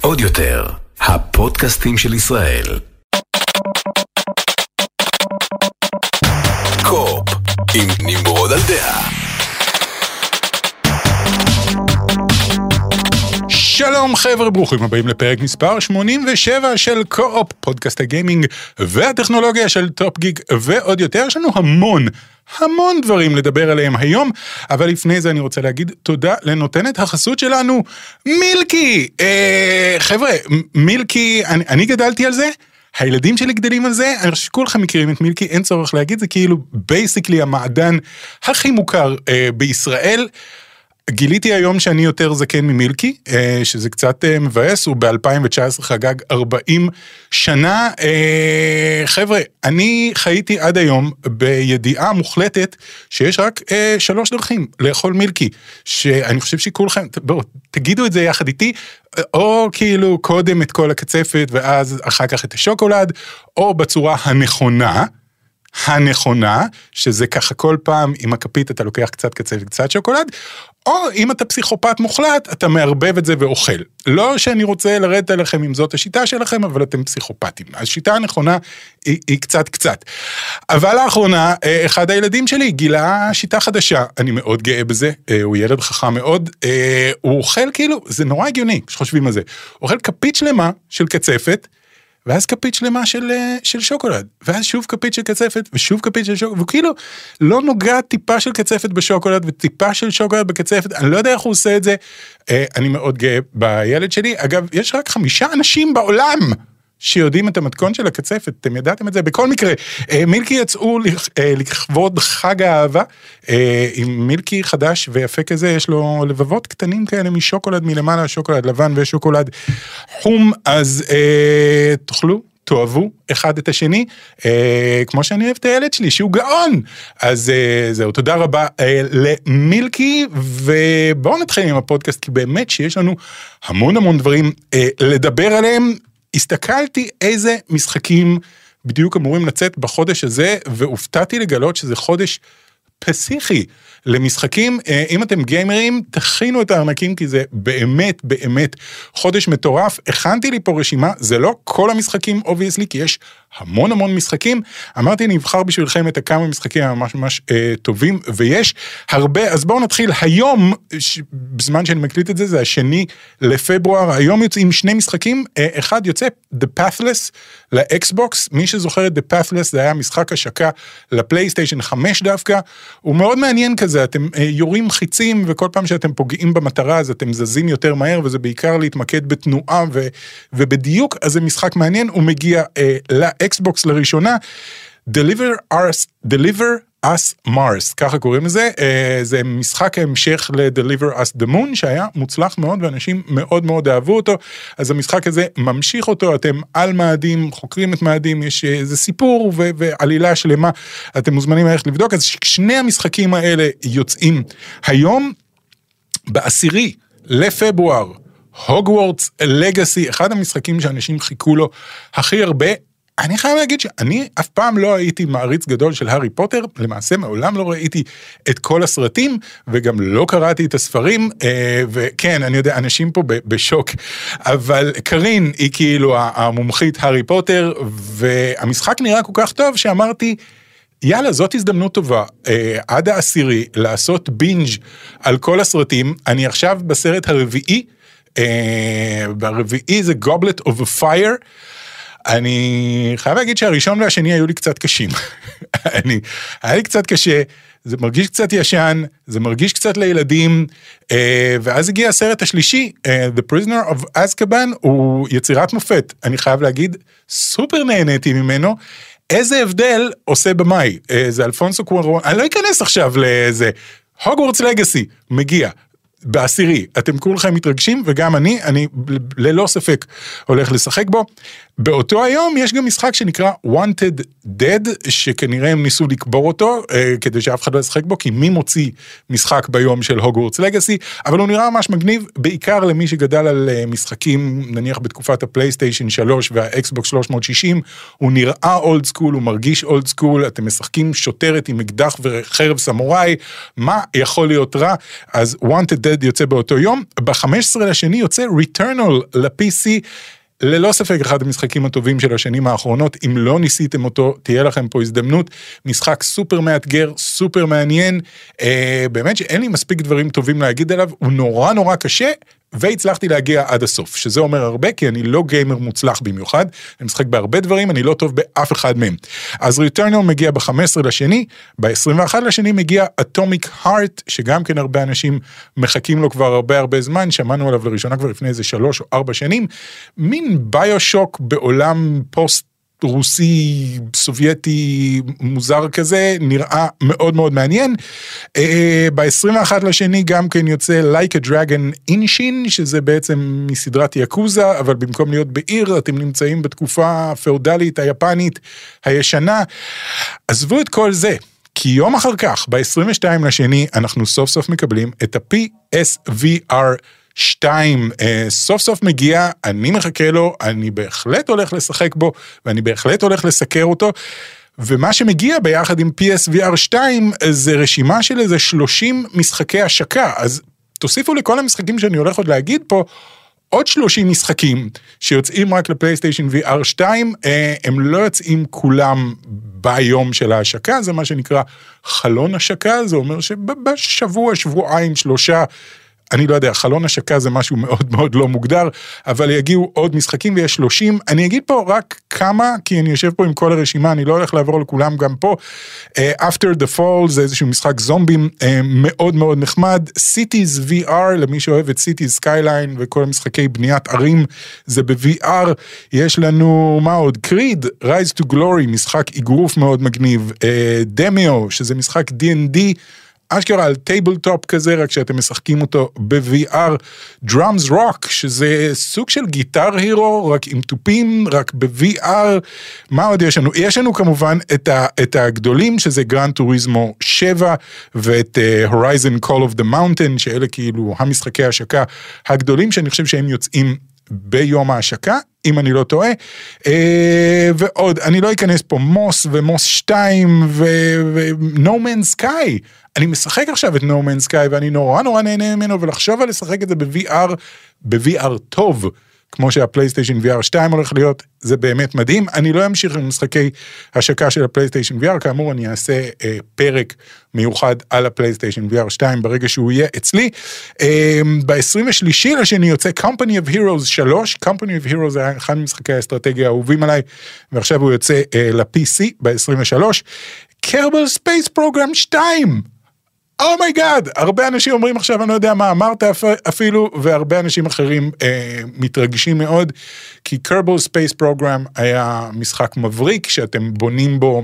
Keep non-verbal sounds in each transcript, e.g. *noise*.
עוד יותר, הפודקאסטים של ישראל. Co-Op, עם נמרוד על דעה. שלום חבר'ה, ברוכים הבאים לפרק מספר 87 של Co-Op, פודקאסט הגיימינג והטכנולוגיה של Top Geek ועוד יותר, יש לנו המון, המון דברים לדבר עליהם היום, אבל לפני זה אני רוצה להגיד תודה לנותנת החסות שלנו, מילקי. אה, חבר'ה, מילקי, אני, אני גדלתי על זה. הילדים שלי גדלים על זה, אני חושב שכולכם מכירים את מילקי, אין צורך להגיד, זה כאילו basically המעדן הכי מוכר אה, בישראל. גיליתי היום שאני יותר זקן ממילקי, אה, שזה קצת אה, מבאס, הוא ב-2019 חגג 40 שנה. אה, חבר'ה, אני חייתי עד היום בידיעה מוחלטת שיש רק שלוש דרכים לאכול מילקי, שאני חושב שכולכם, בואו, תגידו את זה יחד איתי, או כאילו קודם את כל הקצפת ואז אחר כך את השוקולד, או בצורה הנכונה. הנכונה, שזה ככה כל פעם עם הכפית אתה לוקח קצת קצה וקצת שוקולד, או אם אתה פסיכופת מוחלט, אתה מערבב את זה ואוכל. לא שאני רוצה לרדת עליכם אם זאת השיטה שלכם, אבל אתם פסיכופטים. השיטה הנכונה היא, היא קצת קצת. אבל לאחרונה, אה, אחד הילדים שלי גילה שיטה חדשה, אני מאוד גאה בזה, אה, הוא ילד חכם מאוד, אה, הוא אוכל כאילו, זה נורא הגיוני כשחושבים על זה, הוא אוכל כפית שלמה של קצפת, ואז כפית שלמה של, אה, של שוקולד, ואז שוב כפית של קצפת, ושוב כפית של שוקולד, והוא כאילו לא נוגע טיפה של קצפת בשוקולד וטיפה של שוקולד בקצפת, אני לא יודע איך הוא עושה את זה, אה, אני מאוד גאה בילד שלי. אגב, יש רק חמישה אנשים בעולם שיודעים את המתכון של הקצפת, אתם ידעתם את זה? בכל מקרה, אה, מילקי יצאו אה, לכבוד חג האהבה, אה, עם מילקי חדש ויפה כזה, יש לו לבבות קטנים כאלה משוקולד מלמעלה, שוקולד לבן ושוקולד חום, אז תאכלו, תאהבו אחד את השני, אה, כמו שאני אוהב את הילד שלי, שהוא גאון. אז אה, זהו, תודה רבה אה, למילקי, ובואו נתחיל עם הפודקאסט, כי באמת שיש לנו המון המון דברים אה, לדבר עליהם. הסתכלתי איזה משחקים בדיוק אמורים לצאת בחודש הזה, והופתעתי לגלות שזה חודש פסיכי למשחקים. אה, אם אתם גיימרים, תכינו את הארנקים, כי זה באמת באמת חודש מטורף. הכנתי לי פה רשימה, זה לא כל המשחקים obviously, כי יש המון המון משחקים. אמרתי, אני אבחר בשבילכם את הכמה משחקים ממש ממש אה, טובים, ויש הרבה, אז בואו נתחיל. היום, ש... בזמן שאני מקליט את זה, זה השני לפברואר, היום יוצאים שני משחקים, אה, אחד יוצא The Pathless לאקסבוקס, מי שזוכר את The Pathless זה היה משחק השקה לפלייסטיישן 5 דווקא, הוא מאוד מעניין כזה, אתם אה, יורים חיצים, וכל פעם שאתם פוגעים במטרה אז אתם זזים יותר מהר, וזה בעיקר להתמקד בתנועה ו... ובדיוק, אז זה משחק מעניין, הוא מגיע אה, אקסבוקס לראשונה, Deliver us, Deliver us Mars, ככה קוראים לזה, אה, זה משחק המשך ל-Deliver us the Moon שהיה מוצלח מאוד ואנשים מאוד מאוד אהבו אותו, אז המשחק הזה ממשיך אותו, אתם על מאדים, חוקרים את מאדים, יש איזה סיפור ו- ועלילה שלמה, אתם מוזמנים ללכת לבדוק, אז שני המשחקים האלה יוצאים היום, בעשירי לפברואר. הוגוורטס לגאסי, אחד המשחקים שאנשים חיכו לו הכי הרבה, אני חייב להגיד שאני אף פעם לא הייתי מעריץ גדול של הארי פוטר, למעשה מעולם לא ראיתי את כל הסרטים וגם לא קראתי את הספרים, אה, וכן, אני יודע, אנשים פה בשוק, אבל קארין היא כאילו המומחית הארי פוטר, והמשחק נראה כל כך טוב שאמרתי, יאללה, זאת הזדמנות טובה, אה, עד העשירי, לעשות בינג' על כל הסרטים, אני עכשיו בסרט הרביעי, אה, ברביעי זה Goblet of Fire. אני חייב להגיד שהראשון והשני היו לי קצת קשים. *laughs* אני, היה לי קצת קשה, זה מרגיש קצת ישן, זה מרגיש קצת לילדים, אה, ואז הגיע הסרט השלישי, אה, The Prisoner of Azkaban, הוא יצירת מופת, אני חייב להגיד, סופר נהניתי ממנו. איזה הבדל עושה במאי, אה, זה אלפונסו קוורון, אני לא אכנס עכשיו לזה, Hogwarts Legacy, מגיע, בעשירי, אתם כולכם מתרגשים וגם אני, אני ללא ספק הולך לשחק בו. באותו היום יש גם משחק שנקרא Wanted Dead, שכנראה הם ניסו לקבור אותו, אה, כדי שאף אחד לא ישחק בו, כי מי מוציא משחק ביום של Hogwarts Legacy, אבל הוא נראה ממש מגניב, בעיקר למי שגדל על אה, משחקים, נניח בתקופת הפלייסטיישן 3 והאקסבוקס 360, הוא נראה old school, הוא מרגיש old school, אתם משחקים שוטרת עם אקדח וחרב סמוראי, מה יכול להיות רע? אז Wanted Dead Dead יוצא באותו יום, ב-15 לשני יוצא Returnal ל-PC. ללא ספק אחד המשחקים הטובים של השנים האחרונות, אם לא ניסיתם אותו, תהיה לכם פה הזדמנות. משחק סופר מאתגר, סופר מעניין, אה, באמת שאין לי מספיק דברים טובים להגיד עליו, הוא נורא נורא קשה, והצלחתי להגיע עד הסוף, שזה אומר הרבה, כי אני לא גיימר מוצלח במיוחד, אני משחק בהרבה דברים, אני לא טוב באף אחד מהם. אז Returnal מגיע ב-15 לשני, ב-21 לשני מגיע Atomic Heart, שגם כן הרבה אנשים מחכים לו כבר הרבה הרבה זמן, שמענו עליו לראשונה כבר לפני איזה שלוש או ארבע שנים, מין BioShock בעולם פוסט רוסי סובייטי מוזר כזה נראה מאוד מאוד מעניין. אה, ב-21 לשני גם כן יוצא Like a Dragon Ishin שזה בעצם מסדרת יקוזה אבל במקום להיות בעיר אתם נמצאים בתקופה הפאודלית היפנית הישנה. עזבו את כל זה. כי יום אחר כך, ב-22 לשני, אנחנו סוף סוף מקבלים את ה-PSVR 2 אה, סוף סוף מגיע, אני מחכה לו, אני בהחלט הולך לשחק בו, ואני בהחלט הולך לסקר אותו. ומה שמגיע ביחד עם PSVR 2 זה רשימה של איזה 30 משחקי השקה, אז תוסיפו לכל המשחקים שאני הולך עוד להגיד פה, עוד 30 משחקים שיוצאים רק לפלייסטיישן VR 2, אה, הם לא יוצאים כולם ביום של ההשקה, זה מה שנקרא חלון השקה, זה אומר שבשבוע, שבועיים, שלושה אני לא יודע, חלון השקה זה משהו מאוד מאוד לא מוגדר, אבל יגיעו עוד משחקים ויש 30. אני אגיד פה רק כמה, כי אני יושב פה עם כל הרשימה, אני לא הולך לעבור לכולם גם פה. Uh, After the Fall זה איזשהו משחק זומבים uh, מאוד מאוד נחמד. Cities VR, למי שאוהב את Cities Skyline וכל המשחקי בניית ערים, זה ב-VR. יש לנו, מה עוד? Creed, Rise to Glory, משחק אגרוף מאוד מגניב. Demeo, uh, שזה משחק D&D. אשכרה על tabletop כזה, רק שאתם משחקים אותו ב-VR, Drums Rock, שזה סוג של Guitar Hero, רק עם תופים, רק ב-VR. מה עוד יש לנו? יש לנו כמובן את, ה, את הגדולים, שזה Gran Turismo 7, ואת Horizon Call of the Mountain, שאלה כאילו המשחקי ההשקה הגדולים, שאני חושב שהם יוצאים ביום ההשקה, אם אני לא טועה. אה, ועוד, אני לא אכנס פה מוס ומוס 2 ו-No Man's Sky. אני משחק עכשיו את No Man's Sky ואני נורא נורא נהנה ממנו ולחשוב על לשחק את זה ב-VR, ב-VR טוב. כמו שהפלייסטיישן VR 2 הולך להיות, זה באמת מדהים. אני לא אמשיך עם משחקי השקה של הפלייסטיישן VR, כאמור אני אעשה אה, פרק מיוחד על הפלייסטיישן VR 2 ברגע שהוא יהיה אצלי. אה, ב-23 לשני יוצא Company of Heroes 3, Company of Heroes היה אחד ממשחקי האסטרטגיה האהובים עליי, ועכשיו הוא יוצא אה, ל-PC ב-23. Kerbal Space Program 2, oh my god, oh הרבה אנשים אומרים עכשיו, אני לא יודע מה אמרת אפילו, והרבה אנשים אחרים אה, מתרגשים מאוד, כי Kerbal Space Program היה משחק מבריק, שאתם בונים בו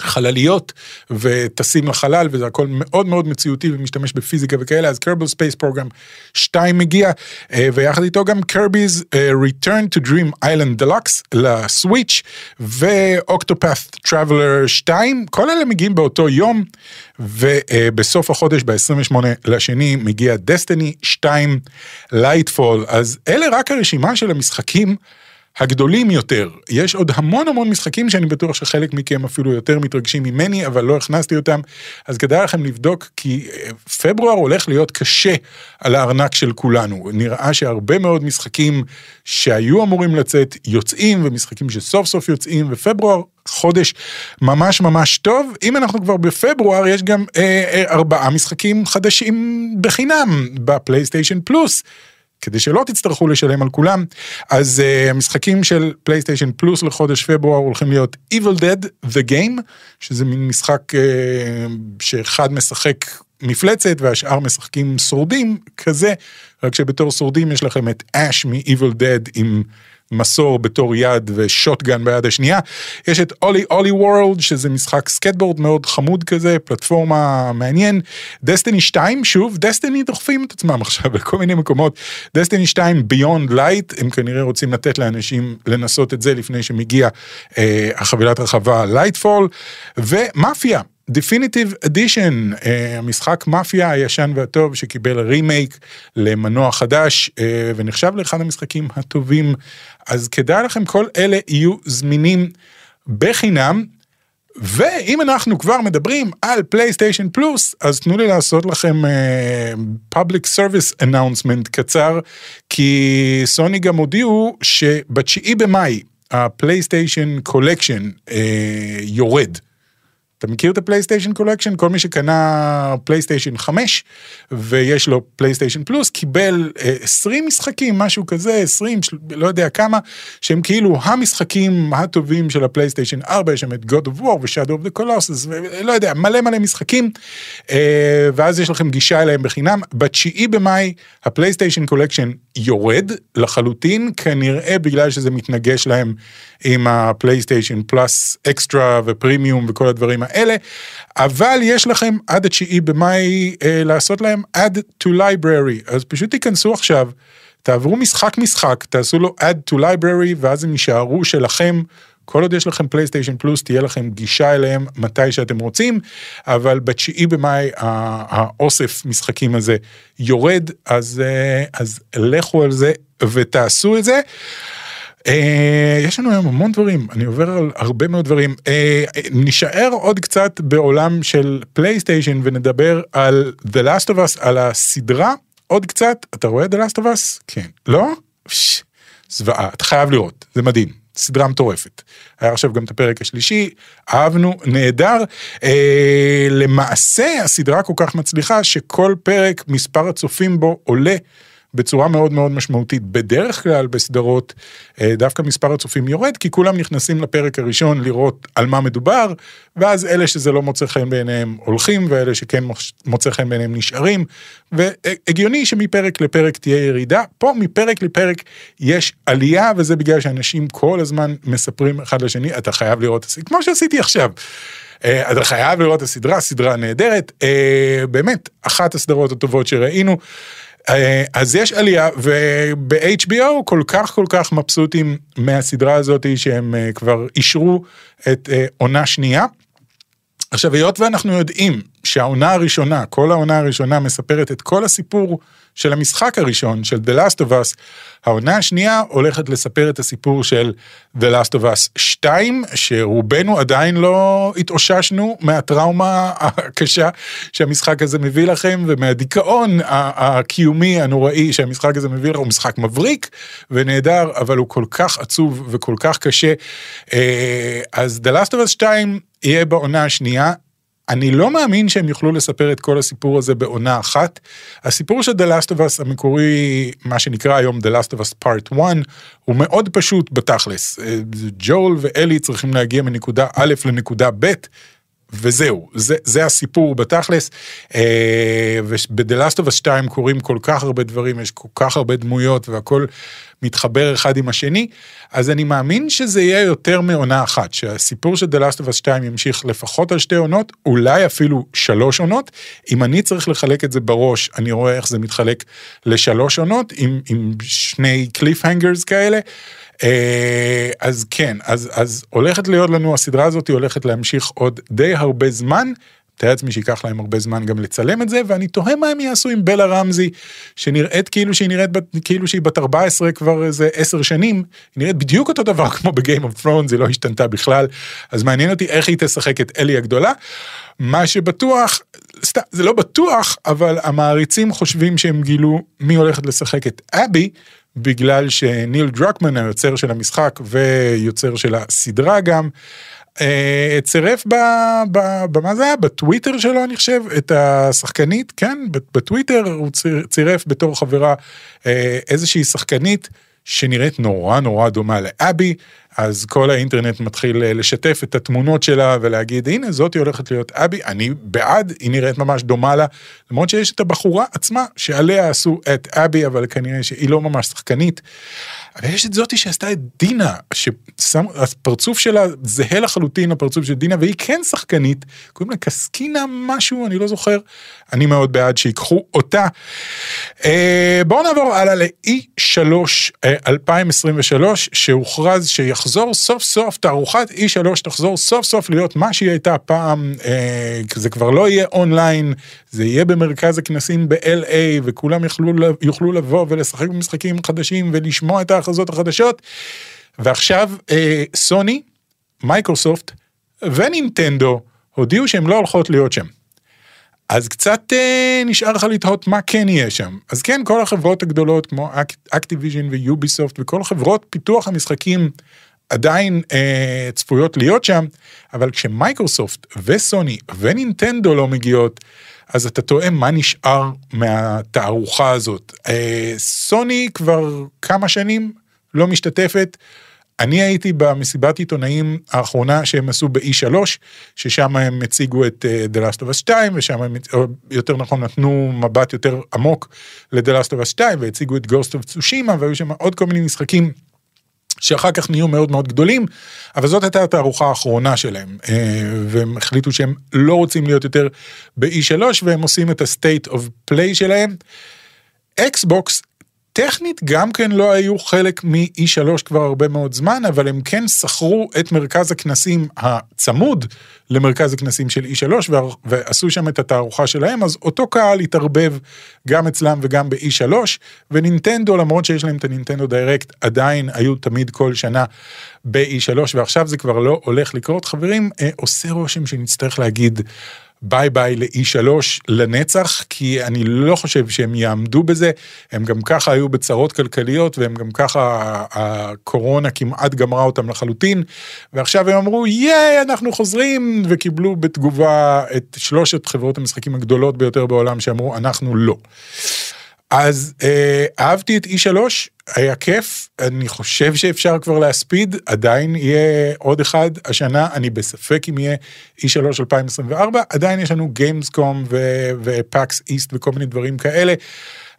חלליות וטסים לחלל וזה הכל מאוד מאוד מציאותי ומשתמש בפיזיקה וכאלה אז Kerbal Space Program 2 מגיע אה, ויחד איתו גם Kirby's Return to Dream Land Deluxe ל-Switch ו-Octopath Traveler 2 כל אלה מגיעים באותו יום ובסוף החודש ב-28 לשני מגיע Destiny 2 Lightfall אז אלה רק הרשימה של המשחקים. הגדולים יותר. יש עוד המון המון משחקים שאני בטוח שחלק מכם אפילו יותר מתרגשים ממני, אבל לא הכנסתי אותם, אז כדאי לכם לבדוק, כי אה, פברואר הולך להיות קשה על הארנק של כולנו. נראה שהרבה מאוד משחקים שהיו אמורים לצאת יוצאים, ומשחקים שסוף סוף יוצאים, ופברואר חודש ממש ממש טוב. אם אנחנו כבר בפברואר, יש גם אה, אה, ארבעה משחקים חדשים בחינם בפלייסטיישן פלוס. כדי שלא תצטרכו לשלם על כולם. אז אה, המשחקים של פלייסטיישן פלוס לחודש פברואר הולכים להיות Evil Dead The Game, שזה מין משחק אה, שאחד משחק מפלצת והשאר משחקים שורדים כזה, רק שבתור שורדים יש לכם את אש מ-Evil Dead עם מסור בתור יד ו-shotgun ביד השנייה. יש את אולי אולי וורלד שזה משחק סקטבורד מאוד חמוד כזה, פלטפורמה מעניין. Destiny 2, שוב, Destiny דוחפים את עצמם עכשיו בכל מיני מקומות. Destiny 2 Beyond Light, הם כנראה רוצים לתת לאנשים לנסות את זה לפני שמגיע אה, החבילת הרחבה Lightfall. ומאפיה, Definitive Edition, אה, המשחק מאפיה הישן והטוב שקיבל רימייק למנוע חדש אה, ונחשב לאחד המשחקים הטובים, אז כדאי לכם כל אלה יהיו זמינים בחינם. ואם אנחנו כבר מדברים על פלייסטיישן פלוס, אז תנו לי לעשות לכם public service announcement קצר, כי סוני גם הודיעו שבתשיעי במאי הפלייסטיישן Collection אה, יורד. אתה מכיר את הפלייסטיישן Collection? כל מי שקנה פלייסטיישן 5 ויש לו פלייסטיישן פלוס קיבל 20 משחקים, משהו כזה, 20, לא יודע כמה, שהם כאילו המשחקים הטובים של הפלייסטיישן 4, יש שם את God of War ו-Shadow of the Colossus, ולא יודע, מלא מלא משחקים, אה, ואז יש לכם גישה אליהם בחינם. בתשיעי במאי הפלייסטיישן Collection יורד לחלוטין, כנראה בגלל שזה מתנגש להם עם הפלייסטיישן פלאס אקסטרה ופרימיום וכל הדברים האלה, אבל יש לכם עד התשיעי במאי אה, לעשות להם add to library, אז פשוט תיכנסו עכשיו, תעברו משחק משחק, תעשו לו add to library ואז הם יישארו שלכם. כל עוד יש לכם פלייסטיישן פלוס תהיה לכם גישה אליהם מתי שאתם רוצים, אבל בתשיעי במאי האוסף משחקים הזה יורד, אז, אה, אז לכו על זה ותעשו את זה. אה, יש לנו היום המון דברים, אני עובר על הרבה מאוד דברים. אה, נשאר עוד קצת בעולם של פלייסטיישן ונדבר על The Last of Us, על הסדרה, עוד קצת, אתה רואה The Last of Us? כן. לא? זוועה, אתה חייב לראות, זה מדהים. סדרה מטורפת. היה עכשיו גם את הפרק השלישי, אהבנו, נהדר. אה, למעשה הסדרה כל כך מצליחה שכל פרק מספר הצופים בו עולה בצורה מאוד מאוד משמעותית. בדרך כלל בסדרות אה, דווקא מספר הצופים יורד, כי כולם נכנסים לפרק הראשון לראות על מה מדובר, ואז אלה שזה לא מוצא חן בעיניהם הולכים, ואלה שכן מוצא חן בעיניהם נשארים, והגיוני שמפרק לפרק תהיה ירידה. פה מפרק לפרק יש עלייה, וזה בגלל שאנשים כל הזמן מספרים אחד לשני, אתה חייב לראות, כמו שעשיתי עכשיו. אה, אתה חייב לראות את הסדרה, סדרה נהדרת, אה, באמת, אחת הסדרות הטובות שראינו. אה, אז יש עלייה, וב-HBO כל כך כל כך מבסוטים מהסדרה הזאת שהם אה, כבר אישרו את אה, עונה שנייה. עכשיו, היות ואנחנו יודעים שהעונה הראשונה, כל העונה הראשונה מספרת את כל הסיפור של המשחק הראשון, של The Last of Us, העונה השנייה הולכת לספר את הסיפור של The Last of Us 2, שרובנו עדיין לא התאוששנו מהטראומה הקשה שהמשחק הזה מביא לכם, ומהדיכאון הקיומי הנוראי שהמשחק הזה מביא לכם, הוא משחק מבריק ונהדר, אבל הוא כל כך עצוב וכל כך קשה. אה, אז The Last of Us 2 יהיה בעונה השנייה, אני לא מאמין שהם יוכלו לספר את כל הסיפור הזה בעונה אחת. הסיפור של The Last of Us המקורי, מה שנקרא היום The Last of Us Part 1, הוא מאוד פשוט בתכלס. אה, ג'ול ואלי צריכים להגיע מנקודה א' לנקודה ב', וזהו, זה, זה הסיפור בתכלס. אה, Us 2 קורים כל כך הרבה דברים, יש כל כך הרבה דמויות והכל מתחבר אחד עם השני, אז אני מאמין שזה יהיה יותר מעונה אחת, שהסיפור של Us 2 ימשיך לפחות על שתי עונות, אולי אפילו שלוש עונות. אם אני צריך לחלק את זה בראש, אני רואה איך זה מתחלק לשלוש עונות, עם, עם שני קליפהנגרס כאלה. אה, אז כן, אז, אז הולכת להיות לנו, הסדרה הזאת הולכת להמשיך עוד די הרבה זמן. מתאר לעצמי שייקח להם הרבה זמן גם לצלם את זה, ואני תוהה מה הם יעשו עם בלה רמזי, שנראית כאילו שהיא נראית כאילו שהיא בת 14 כבר איזה 10 שנים, היא נראית בדיוק אותו דבר כמו בגיים אוף ת'רונס, היא לא השתנתה בכלל, אז מעניין אותי איך היא תשחק את אלי הגדולה. מה שבטוח, סתם, זה לא בטוח, אבל המעריצים חושבים שהם גילו מי הולכת לשחק את אבי, בגלל שניל דרקמן היוצר של המשחק ויוצר של הסדרה גם, אה, צירף במה זה היה? בטוויטר שלו אני חושב את השחקנית כן בטוויטר הוא צירף בתור חברה אה, איזושהי שחקנית שנראית נורא נורא דומה לאבי אז כל האינטרנט מתחיל אה, לשתף את התמונות שלה ולהגיד הנה זאתי הולכת להיות אבי אני בעד היא נראית ממש דומה לה למרות שיש את הבחורה עצמה שעליה עשו את אבי אבל כנראה שהיא לא ממש שחקנית. אבל יש את זאתי שעשתה את דינה, שהפרצוף שלה זהה לחלוטין לפרצוף של דינה, והיא כן שחקנית, קוראים לה קסקינה משהו, אני לא זוכר, אני מאוד בעד שיקחו אותה. אה, בואו נעבור הלאה ל-E3 2023, שהוכרז שיחזור סוף סוף, תערוכת E3 תחזור סוף סוף להיות מה שהיא הייתה פעם, אה, זה כבר לא יהיה אונליין, זה יהיה במרכז הכנסים ב-LA, וכולם יוכלו, יוכלו לבוא ולשחק במשחקים חדשים ולשמוע את ההכרזות החדשות. ועכשיו אה, סוני, מייקרוסופט ונינטנדו הודיעו שהן לא הולכות להיות שם. אז קצת אה, נשאר לך לתהות מה כן יהיה שם. אז כן, כל החברות הגדולות כמו אקטיביז'ן ויוביסופט וכל חברות פיתוח המשחקים עדיין אה, צפויות להיות שם, אבל כשמייקרוסופט וסוני ונינטנדו לא מגיעות, אז אתה טועה מה נשאר מהתערוכה הזאת. אה, סוני כבר כמה שנים לא משתתפת. אני הייתי במסיבת עיתונאים האחרונה שהם עשו ב-E3, ששם הם הציגו את uh, The Last of Us 2, ושם הם, יותר נכון, נתנו מבט יותר עמוק ל-The Last of Us 2, והציגו את Ghost of Tsushima, והיו שם עוד כל מיני משחקים שאחר כך נהיו מאוד מאוד גדולים, אבל זאת הייתה התערוכה האחרונה שלהם, uh, והם החליטו שהם לא רוצים להיות יותר ב-E3, והם עושים את ה-state of play שלהם. אקסבוקס טכנית גם כן לא היו חלק מ-E3 כבר הרבה מאוד זמן, אבל הם כן שכרו את מרכז הכנסים הצמוד למרכז הכנסים של E3 ועשו שם את התערוכה שלהם, אז אותו קהל התערבב גם אצלם וגם ב-E3, ונינטנדו, למרות שיש להם את הנינטנדו Direct, עדיין היו תמיד כל שנה ב-E3, ועכשיו זה כבר לא הולך לקרות. חברים, אה, עושה רושם שנצטרך להגיד ביי ביי ל-E3 לנצח, כי אני לא חושב שהם יעמדו בזה, הם גם ככה היו בצרות כלכליות, והם גם ככה, הקורונה כמעט גמרה אותם לחלוטין, ועכשיו הם אמרו, ייי, אנחנו חוזרים, וקיבלו בתגובה את שלושת חברות המשחקים הגדולות ביותר בעולם, שאמרו, אנחנו לא. אז אה, אהבתי את E3, היה כיף, אני חושב שאפשר כבר להספיד, עדיין יהיה עוד אחד השנה, אני בספק אם יהיה E3 2024, עדיין יש לנו גיימסקום ופאקס איסט וכל מיני דברים כאלה,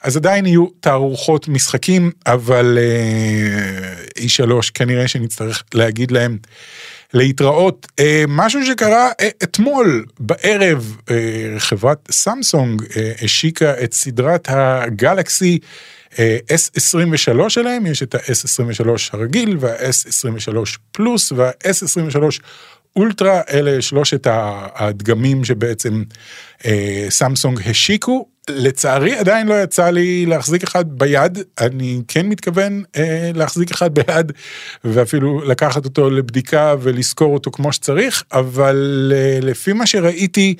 אז עדיין יהיו תערוכות משחקים, אבל אה, E3 כנראה שנצטרך להגיד להם. להתראות. אה, משהו שקרה אה, אתמול בערב, אה, חברת סמסונג השיקה את סדרת הגלקסי S23 שלהם, יש את ה-S23 הרגיל וה-S23 פלוס וה-S23 אולטרה, אלה שלושת הדגמים שבעצם סמסונג השיקו. לצערי עדיין לא יצא לי להחזיק אחד ביד, אני כן מתכוון אה, להחזיק אחד ביד ואפילו לקחת אותו לבדיקה ולזכור אותו כמו שצריך, אבל אה, לפי מה שראיתי,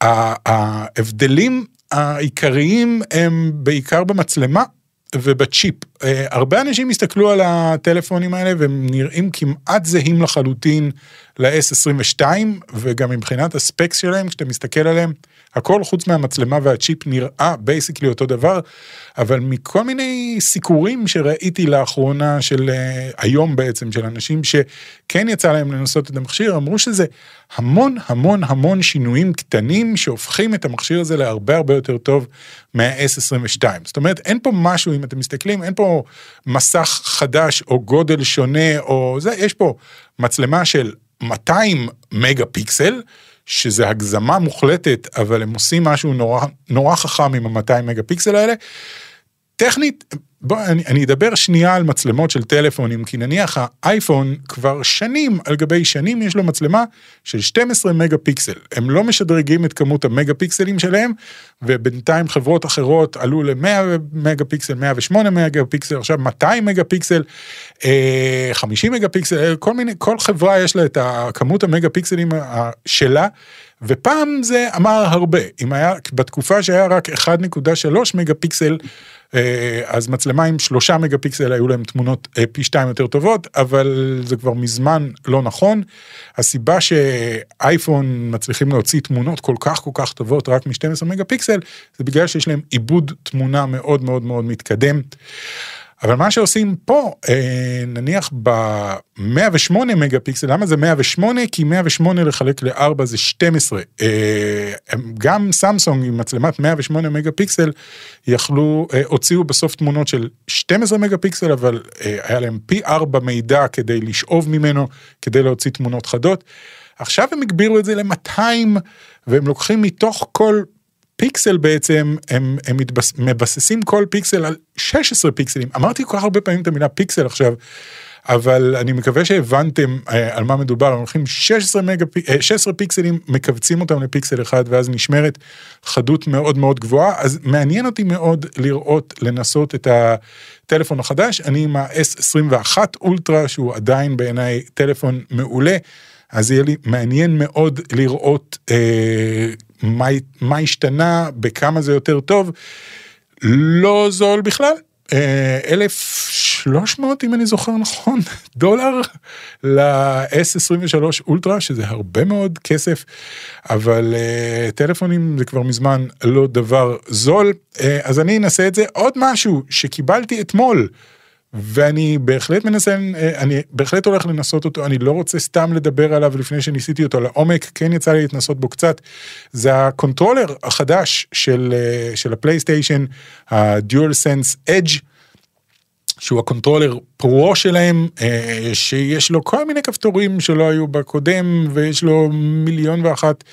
ההבדלים העיקריים הם בעיקר במצלמה ובצ'יפ. אה, הרבה אנשים הסתכלו על הטלפונים האלה והם נראים כמעט זהים לחלוטין ל-S22 וגם מבחינת ה-specs שלהם כשאתה מסתכל עליהם הכל חוץ מהמצלמה והצ'יפ נראה basically אותו דבר, אבל מכל מיני סיקורים שראיתי לאחרונה של אה, היום בעצם, של אנשים שכן יצא להם לנסות את המכשיר, אמרו שזה המון המון המון שינויים קטנים שהופכים את המכשיר הזה להרבה הרבה יותר טוב מה-S22. זאת אומרת, אין פה משהו, אם אתם מסתכלים, אין פה מסך חדש או גודל שונה או זה, יש פה מצלמה של 200 מגה פיקסל, שזה הגזמה מוחלטת, אבל הם עושים משהו נורא, נורא חכם עם ה-200 מגה פיקסל האלה. טכנית, בוא, אני, אני אדבר שנייה על מצלמות של טלפונים, כי נניח האייפון כבר שנים על גבי שנים יש לו מצלמה של 12 מגה פיקסל. הם לא משדרגים את כמות המגה פיקסלים שלהם, ובינתיים חברות אחרות עלו ל-100 מגה פיקסל, 108 מגה פיקסל, עכשיו 200 מגה פיקסל, 50 מגה פיקסל, כל מיני, כל חברה יש לה את כמות המגה פיקסלים שלה. ופעם זה אמר הרבה, אם היה, בתקופה שהיה רק 1.3 מגה פיקסל, אה, אז מצלמה עם שלושה מגה פיקסל היו להם תמונות אה, פי שתיים יותר טובות, אבל זה כבר מזמן לא נכון. הסיבה שאייפון מצליחים להוציא תמונות כל כך כל כך טובות רק מ-12 מגה פיקסל, זה בגלל שיש להם עיבוד תמונה מאוד מאוד מאוד מתקדם. אבל מה שעושים פה, אה, נניח ב-108 מגה פיקסל, למה זה 108? כי 108 לחלק ל-4 זה 12. אה, גם סמסונג עם מצלמת 108 מגה פיקסל, יכלו, אה, הוציאו בסוף תמונות של 12 מגה פיקסל, אבל היה להם פי 4 מידע כדי לשאוב ממנו, כדי להוציא תמונות חדות. עכשיו הם הגבירו את זה ל-200, והם לוקחים מתוך כל פיקסל בעצם, הם, הם מתבס, מבססים כל פיקסל על 16 פיקסלים. אמרתי כל כך הרבה פעמים את המילה פיקסל עכשיו, אבל אני מקווה שהבנתם אה, על מה מדובר, הם הולכים 16, מגה, 16 פיקסלים, מכווצים אותם לפיקסל אחד, ואז נשמרת חדות מאוד מאוד גבוהה, אז מעניין אותי מאוד לראות, לנסות את הטלפון החדש, אני עם ה-S21 אולטרה, שהוא עדיין בעיניי טלפון מעולה. אז יהיה לי מעניין מאוד לראות אה, מה, מה השתנה, בכמה זה יותר טוב. לא זול בכלל, אה, 1,300 אם אני זוכר נכון *laughs* דולר ל-S23 אולטרה שזה הרבה מאוד כסף אבל uh, טלפונים זה כבר מזמן לא דבר זול uh, אז אני אנסה את זה עוד משהו שקיבלתי אתמול. ואני בהחלט מנסה, אני בהחלט הולך לנסות אותו, אני לא רוצה סתם לדבר עליו לפני שניסיתי אותו לעומק, כן יצא לי להתנסות בו קצת. זה הקונטרולר החדש של, של הפלייסטיישן, ה-DualSense Edge, שהוא הקונטרולר פרו שלהם, שיש לו כל מיני כפתורים שלא היו בקודם, ויש לו מיליון ואחת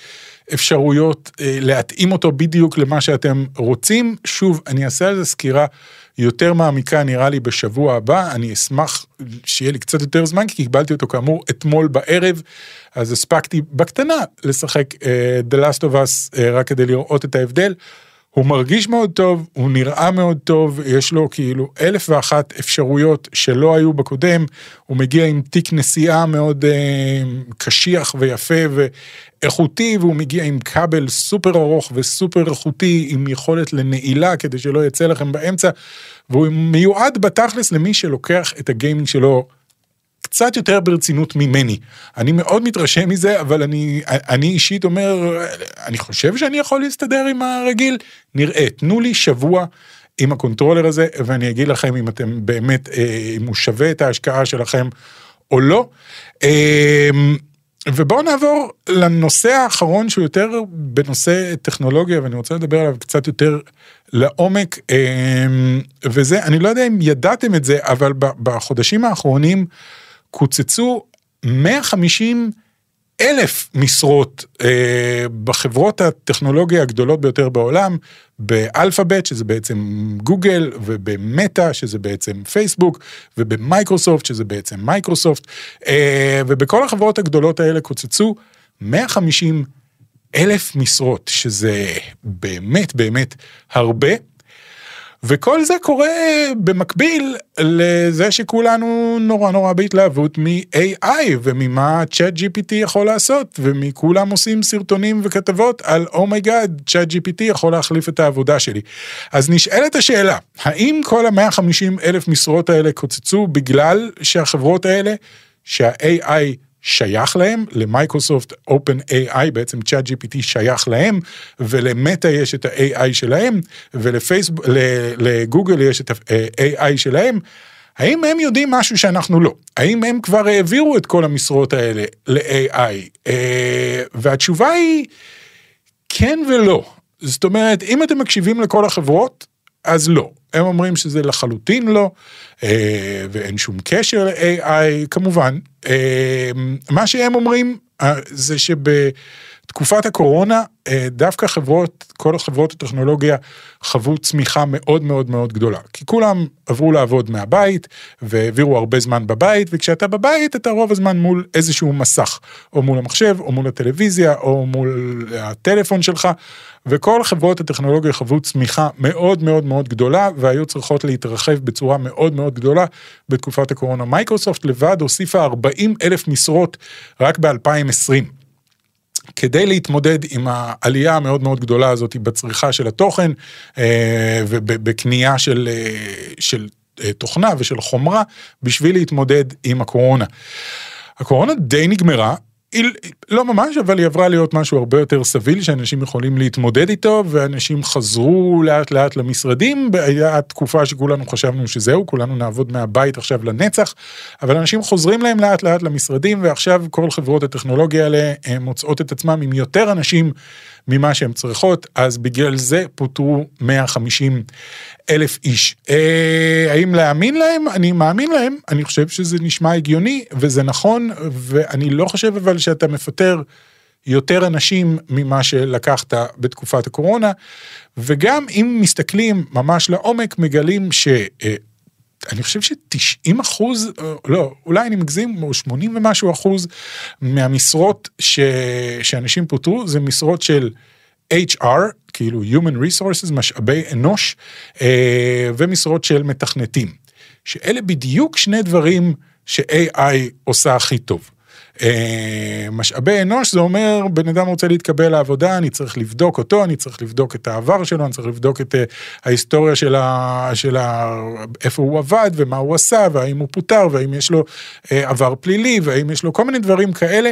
אפשרויות להתאים אותו בדיוק למה שאתם רוצים. שוב, אני אעשה על זה סקירה. יותר מעמיקה נראה לי בשבוע הבא, אני אשמח שיהיה לי קצת יותר זמן, כי קיבלתי אותו כאמור אתמול בערב, אז הספקתי בקטנה לשחק uh, The Last of Us uh, רק כדי לראות את ההבדל. הוא מרגיש מאוד טוב, הוא נראה מאוד טוב, יש לו כאילו אלף ואחת אפשרויות שלא היו בקודם, הוא מגיע עם תיק נסיעה מאוד אה, קשיח ויפה ואיכותי, והוא מגיע עם כבל סופר ארוך וסופר איכותי, עם יכולת לנעילה כדי שלא יצא לכם באמצע, והוא מיועד בתכלס למי שלוקח את הגיימינג שלו קצת יותר ברצינות ממני. אני מאוד מתרשם מזה, אבל אני, אני אישית אומר, אני חושב שאני יכול להסתדר עם הרגיל, נראה, תנו לי שבוע עם הקונטרולר הזה, ואני אגיד לכם אם אתם באמת, אה, אם הוא שווה את ההשקעה שלכם או לא. אה, ובואו נעבור לנושא האחרון שהוא יותר בנושא טכנולוגיה, ואני רוצה לדבר עליו קצת יותר לעומק, וזה, אני לא יודע אם ידעתם את זה, אבל בחודשים האחרונים, קוצצו 150 אלף משרות אה, בחברות הטכנולוגיה הגדולות ביותר בעולם, באלפאבית, שזה בעצם גוגל, ובמטא, שזה בעצם פייסבוק, ובמייקרוסופט, שזה בעצם מייקרוסופט, אה, ובכל החברות הגדולות האלה קוצצו 150 אלף משרות, שזה באמת באמת הרבה. וכל זה קורה במקביל לזה שכולנו נורא נורא בהתלהבות מ-AI וממה Chat GPT יכול לעשות ומכולם עושים סרטונים וכתבות על oh my god Chat GPT יכול להחליף את העבודה שלי. אז נשאלת השאלה האם כל ה-150 אלף משרות האלה קוצצו בגלל שהחברות האלה שה-AI שייך להם, למייקרוסופט אופן AI, בעצם צ'אט GPT שייך להם, ולמטה יש את ה-AI שלהם, ולפייסבוק, לגוגל יש את ה-AI שלהם. האם הם יודעים משהו שאנחנו לא? האם הם כבר העבירו את כל המשרות האלה ל-AI? אה, והתשובה היא כן ולא. זאת אומרת, אם אתם מקשיבים לכל החברות, אז לא. הם אומרים שזה לחלוטין לא, אה, ואין שום קשר ל-AI, כמובן. אה, מה שהם אומרים אה, זה שבתקופת הקורונה, דווקא חברות, כל החברות הטכנולוגיה חוו צמיחה מאוד מאוד מאוד גדולה. כי כולם עברו לעבוד מהבית, והעבירו הרבה זמן בבית, וכשאתה בבית אתה רוב הזמן מול איזשהו מסך, או מול המחשב, או מול הטלוויזיה, או מול הטלפון שלך. וכל חברות הטכנולוגיה חוו צמיחה מאוד מאוד מאוד גדולה והיו צריכות להתרחב בצורה מאוד מאוד גדולה בתקופת הקורונה. מייקרוסופט לבד הוסיפה 40 אלף משרות רק ב-2020. כדי להתמודד עם העלייה המאוד מאוד גדולה הזאת בצריכה של התוכן אה, ובקנייה של, אה, של אה, תוכנה ושל חומרה בשביל להתמודד עם הקורונה. הקורונה די נגמרה, היא לא ממש, אבל היא עברה להיות משהו הרבה יותר סביל שאנשים יכולים להתמודד איתו, ואנשים חזרו לאט לאט למשרדים, היה תקופה שכולנו חשבנו שזהו, כולנו נעבוד מהבית עכשיו לנצח, אבל אנשים חוזרים להם לאט לאט למשרדים, ועכשיו כל חברות הטכנולוגיה האלה מוצאות את עצמם עם יותר אנשים ממה שהן צריכות, אז בגלל זה פוטרו 150 אלף איש. אה, האם להאמין להם? אני מאמין להם, אני חושב שזה נשמע הגיוני וזה נכון, ואני לא חושב אבל שאתה מפטר יותר אנשים ממה שלקחת בתקופת הקורונה, וגם אם מסתכלים ממש לעומק, מגלים ש... אני חושב ש-90 אחוז, אה, לא, אולי אני מגזים, או 80 ומשהו אחוז מהמשרות ש... שאנשים פוטרו, זה משרות של HR, כאילו Human Resources, משאבי אנוש, אה, ומשרות של מתכנתים. שאלה בדיוק שני דברים ש-AI עושה הכי טוב. אה, משאבי אנוש זה אומר בן אדם רוצה להתקבל לעבודה, אני צריך לבדוק אותו, אני צריך לבדוק את העבר שלו, אני צריך לבדוק את אה, ההיסטוריה של, ה, של ה, איפה הוא עבד ומה הוא עשה, והאם הוא פוטר, והאם יש לו אה, עבר פלילי, והאם יש לו כל מיני דברים כאלה,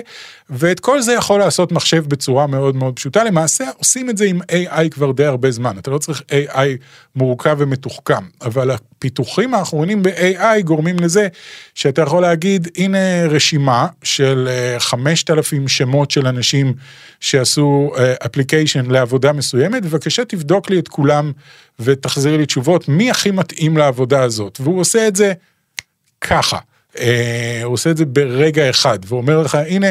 ואת כל זה יכול לעשות מחשב בצורה מאוד מאוד פשוטה. למעשה עושים את זה עם AI כבר די הרבה זמן, אתה לא צריך AI מורכב ומתוחכם, אבל הפיתוחים האחרונים ב-AI גורמים לזה שאתה יכול להגיד, הנה רשימה של 5,000 אה, שמות של אנשים שעשו אפליקיישן אה, לעבודה מסוימת, בבקשה תבדוק לי את כולם ותחזיר לי תשובות, מי הכי מתאים לעבודה הזאת, והוא עושה את זה ככה. אה, הוא עושה את זה ברגע אחד, ואומר לך, הנה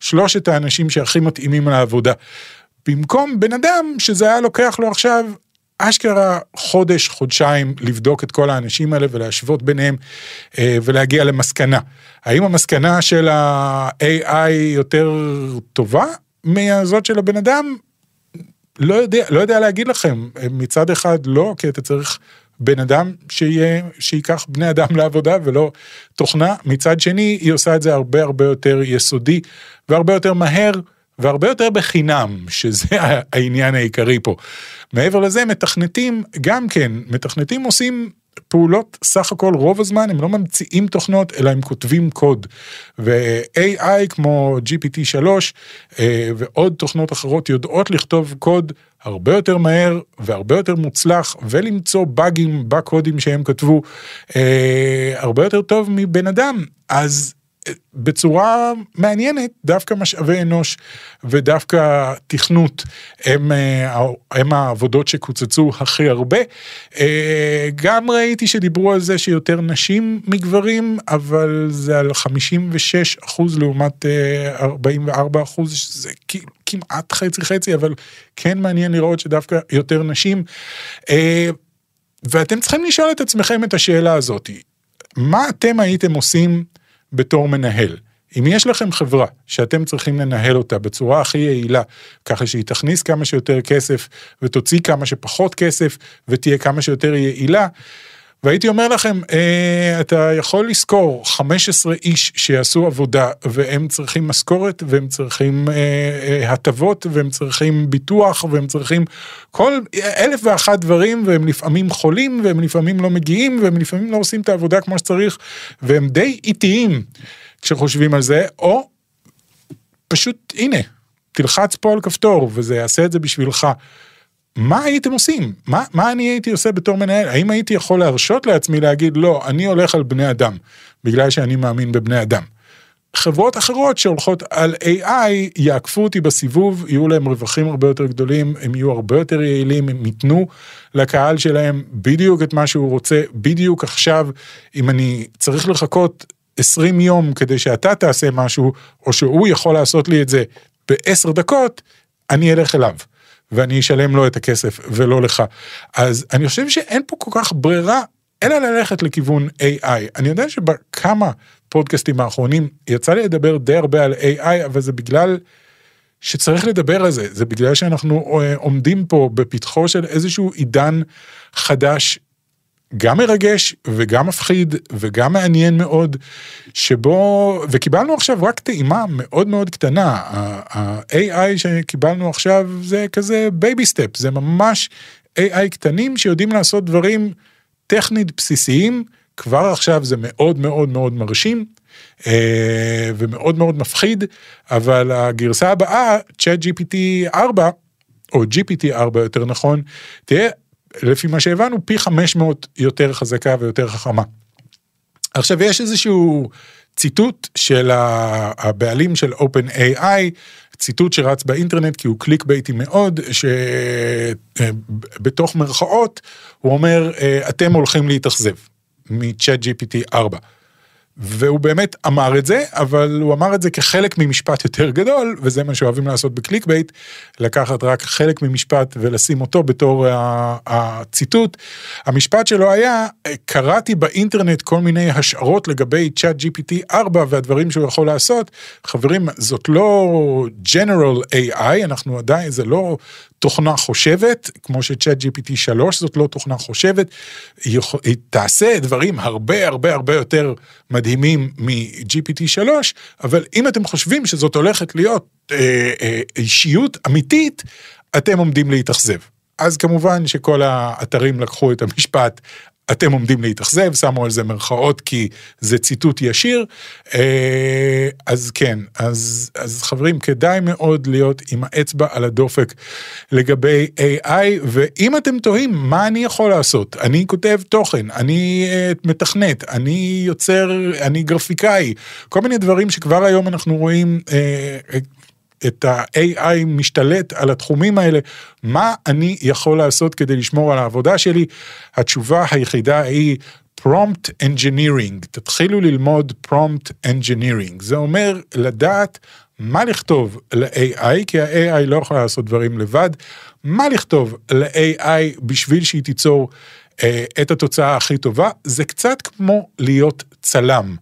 שלושת האנשים שהכי מתאימים לעבודה. במקום בן אדם שזה היה לוקח לו עכשיו אשכרה חודש, חודשיים לבדוק את כל האנשים האלה ולהשוות ביניהם אה, ולהגיע למסקנה. האם המסקנה של ה-AI יותר טובה מהזאת של הבן אדם? לא יודע, לא יודע להגיד לכם. מצד אחד לא, כי אתה צריך בן אדם שיהיה, שייקח בני אדם לעבודה ולא תוכנה. מצד שני, היא עושה את זה הרבה הרבה יותר יסודי והרבה יותר מהר. והרבה יותר בחינם, שזה העניין העיקרי פה. מעבר לזה, מתכנתים גם כן, מתכנתים עושים פעולות סך הכל רוב הזמן הם לא ממציאים תוכנות אלא הם כותבים קוד. ו-AI כמו GPT-3 אה, ועוד תוכנות אחרות יודעות לכתוב קוד הרבה יותר מהר והרבה יותר מוצלח ולמצוא באגים בקודים שהם כתבו אה, הרבה יותר טוב מבן אדם. אז בצורה מעניינת, דווקא משאבי אנוש ודווקא תכנות הם, אה, הם העבודות שקוצצו הכי הרבה. אה, גם ראיתי שדיברו על זה שיותר נשים מגברים, אבל זה על 56 אחוז לעומת 44 אה, אחוז, שזה כמעט חצי חצי, אבל כן מעניין לראות שדווקא יותר נשים. ואתם צריכים לשאול את עצמכם את השאלה הזאת, מה אתם הייתם עושים בתור מנהל. אם יש לכם חברה שאתם צריכים לנהל אותה בצורה הכי יעילה, ככה שהיא תכניס כמה שיותר כסף ותוציא כמה שפחות כסף ותהיה כמה שיותר יעילה, והייתי אומר לכם, אה, אתה יכול לשכור 15 איש שיעשו עבודה והם צריכים משכורת והם צריכים אה, אה, הטבות והם צריכים ביטוח והם צריכים כל אלף ואחת דברים והם לפעמים חולים והם לפעמים לא מגיעים והם לפעמים לא עושים את העבודה כמו שצריך והם די איטיים כשחושבים על זה, או פשוט הנה, תלחץ פה על כפתור וזה יעשה את זה בשבילך. מה הייתם עושים? מה, מה אני הייתי עושה בתור מנהל? האם הייתי יכול להרשות לעצמי להגיד, לא, אני הולך על בני אדם, בגלל שאני מאמין בבני אדם. חברות אחרות שהולכות על AI יעקפו אותי בסיבוב, יהיו להם רווחים הרבה יותר גדולים, הם יהיו הרבה יותר יעילים, הם ייתנו לקהל שלהם בדיוק את מה שהוא רוצה, בדיוק עכשיו, אם אני צריך לחכות 20 יום כדי שאתה תעשה משהו, או שהוא יכול לעשות לי את זה בעשר דקות, אני אלך אליו. ואני אשלם לו את הכסף ולא לך. אז אני חושב שאין פה כל כך ברירה אלא ללכת לכיוון AI. אני יודע שבכמה פודקאסטים האחרונים יצא לי לדבר די הרבה על AI, אבל זה בגלל שצריך לדבר על זה, זה בגלל שאנחנו אה, עומדים פה בפתחו של איזשהו עידן חדש גם מרגש וגם מפחיד וגם מעניין מאוד, שבו, וקיבלנו עכשיו רק טעימה מאוד מאוד קטנה, ה-AI שקיבלנו עכשיו זה כזה baby step, זה ממש AI קטנים שיודעים לעשות דברים טכנית בסיסיים, כבר עכשיו זה מאוד מאוד מאוד מרשים. אה, ומאוד מאוד מפחיד, אבל הגרסה הבאה, Chat GPT 4, או GPT 4 יותר נכון, תהיה לפי מה שהבנו, פי 500 יותר חזקה ויותר חכמה. עכשיו, יש איזשהו ציטוט של הבעלים של OpenAI, ציטוט שרץ באינטרנט כי הוא קליקבייטי מאוד, שבתוך מרכאות הוא אומר, אתם הולכים להתאכזב מ-Chat GPT 4. והוא באמת אמר את זה, אבל הוא אמר את זה כחלק ממשפט יותר גדול, וזה מה שאוהבים לעשות ב click bait, לקחת רק חלק ממשפט ולשים אותו בתור הציטוט. המשפט שלו היה, קראתי באינטרנט כל מיני השערות לגבי צ'אט GPT 4 והדברים שהוא יכול לעשות. חברים, זאת לא General AI, אנחנו עדיין, זה לא תוכנה חושבת, כמו שצ'אט GPT 3 זאת לא תוכנה חושבת, היא, תעשה דברים הרבה הרבה הרבה יותר מדהים. מדהימים מ-GPT 3, אבל אם אתם חושבים שזאת הולכת להיות אה, אה, אישיות אמיתית, אתם עומדים להתאכזב. אז כמובן שכל האתרים לקחו את המשפט אתם עומדים להתאכזב, שמו על זה מרכאות כי זה ציטוט ישיר. אה, אז כן, אז, אז חברים, כדאי מאוד להיות עם האצבע על הדופק לגבי AI, ואם אתם תוהים, מה אני יכול לעשות? אני כותב תוכן, אני אה, מתכנת, אני יוצר, אני גרפיקאי, כל מיני דברים שכבר היום אנחנו רואים אה, את ה-AI משתלט על התחומים האלה, מה אני יכול לעשות כדי לשמור על העבודה שלי? התשובה היחידה היא Prompt Engineering, תתחילו ללמוד Prompt Engineering, זה אומר לדעת מה לכתוב ל-AI, כי ה-AI לא יכולה לעשות דברים לבד, מה לכתוב ל-AI בשביל שהיא תיצור אה, את התוצאה הכי טובה, זה קצת כמו להיות צלם.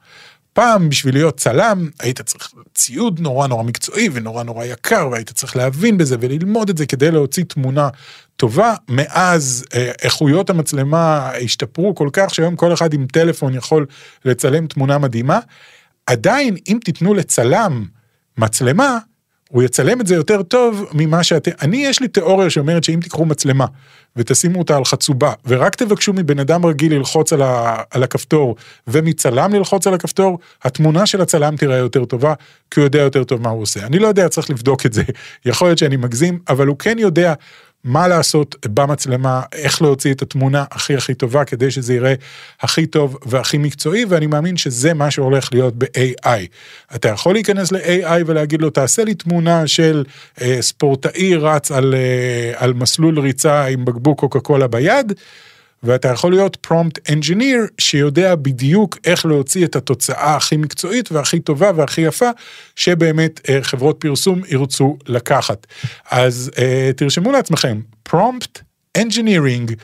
פעם בשביל להיות צלם היית צריך ציוד נורא נורא מקצועי ונורא נורא יקר והיית צריך להבין בזה וללמוד את זה כדי להוציא תמונה טובה. מאז אה, איכויות המצלמה השתפרו כל כך שהיום כל אחד עם טלפון יכול לצלם תמונה מדהימה. עדיין אם תיתנו לצלם מצלמה הוא יצלם את זה יותר טוב ממה שאתם, אני יש לי תיאוריה שאומרת שאם תיקחו מצלמה ותשימו אותה על חצובה ורק תבקשו מבן אדם רגיל ללחוץ על, ה, על הכפתור ומצלם ללחוץ על הכפתור, התמונה של הצלם תראה יותר טובה כי הוא יודע יותר טוב מה הוא עושה. אני לא יודע, צריך לבדוק את זה, יכול להיות שאני מגזים, אבל הוא כן יודע מה לעשות במצלמה, איך להוציא את התמונה הכי הכי טובה כדי שזה יראה הכי טוב והכי מקצועי, ואני מאמין שזה מה שהולך להיות ב-AI. אתה יכול להיכנס ל-AI ולהגיד לו, תעשה לי תמונה של אה, ספורטאי רץ על, אה, על מסלול ריצה עם בקבוק קוקה קולה ביד, ואתה יכול להיות prompt engineer שיודע בדיוק איך להוציא את התוצאה הכי מקצועית והכי טובה והכי יפה שבאמת אה, חברות פרסום ירצו לקחת. אז אה, תרשמו לעצמכם prompt engineering.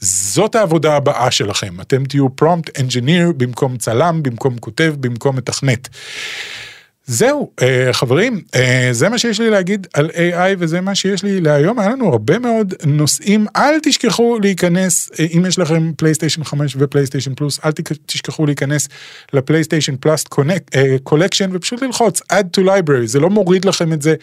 זאת העבודה הבאה שלכם, אתם תהיו prompt engineer במקום צלם, במקום כותב, במקום מתכנת. זהו, אה, חברים, אה, זה מה שיש לי להגיד על AI וזה מה שיש לי להיום, היה לנו הרבה מאוד נושאים, אל תשכחו להיכנס, אה, אם יש לכם PlayStation 5 ו PlayStation Plus, אל תשכחו להיכנס ל PlayStation Plus Collection ופשוט ללחוץ add to library, זה לא מוריד לכם את זה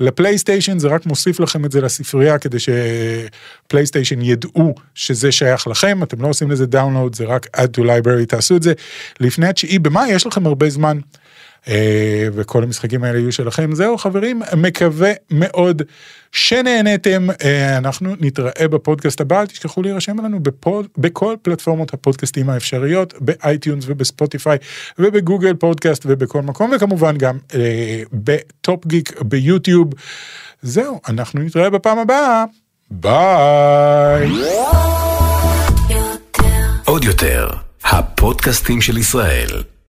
ל PlayStation, זה רק מוסיף לכם את זה לספרייה כדי ש PlayStation ידעו שזה שייך לכם, אתם לא עושים לזה download, זה רק add to library, תעשו את זה. לפני התשיעי במאי, יש לכם הרבה זמן. אה, וכל המשחקים האלה יהיו שלכם. זהו חברים, מקווה מאוד שנהנתם. אה, אנחנו נתראה בפודקאסט הבא, אל תשכחו להירשם לנו בפוד, בכל פלטפורמות הפודקאסטים האפשריות, ב iTunes וב Spotify וב Google Podcast ובכל מקום, וכמובן גם אה, בטופ גיק ב YouTube. זהו, אנחנו נתראה בפעם הבאה. ביי. עוד יותר, הפודקאסטים של ישראל.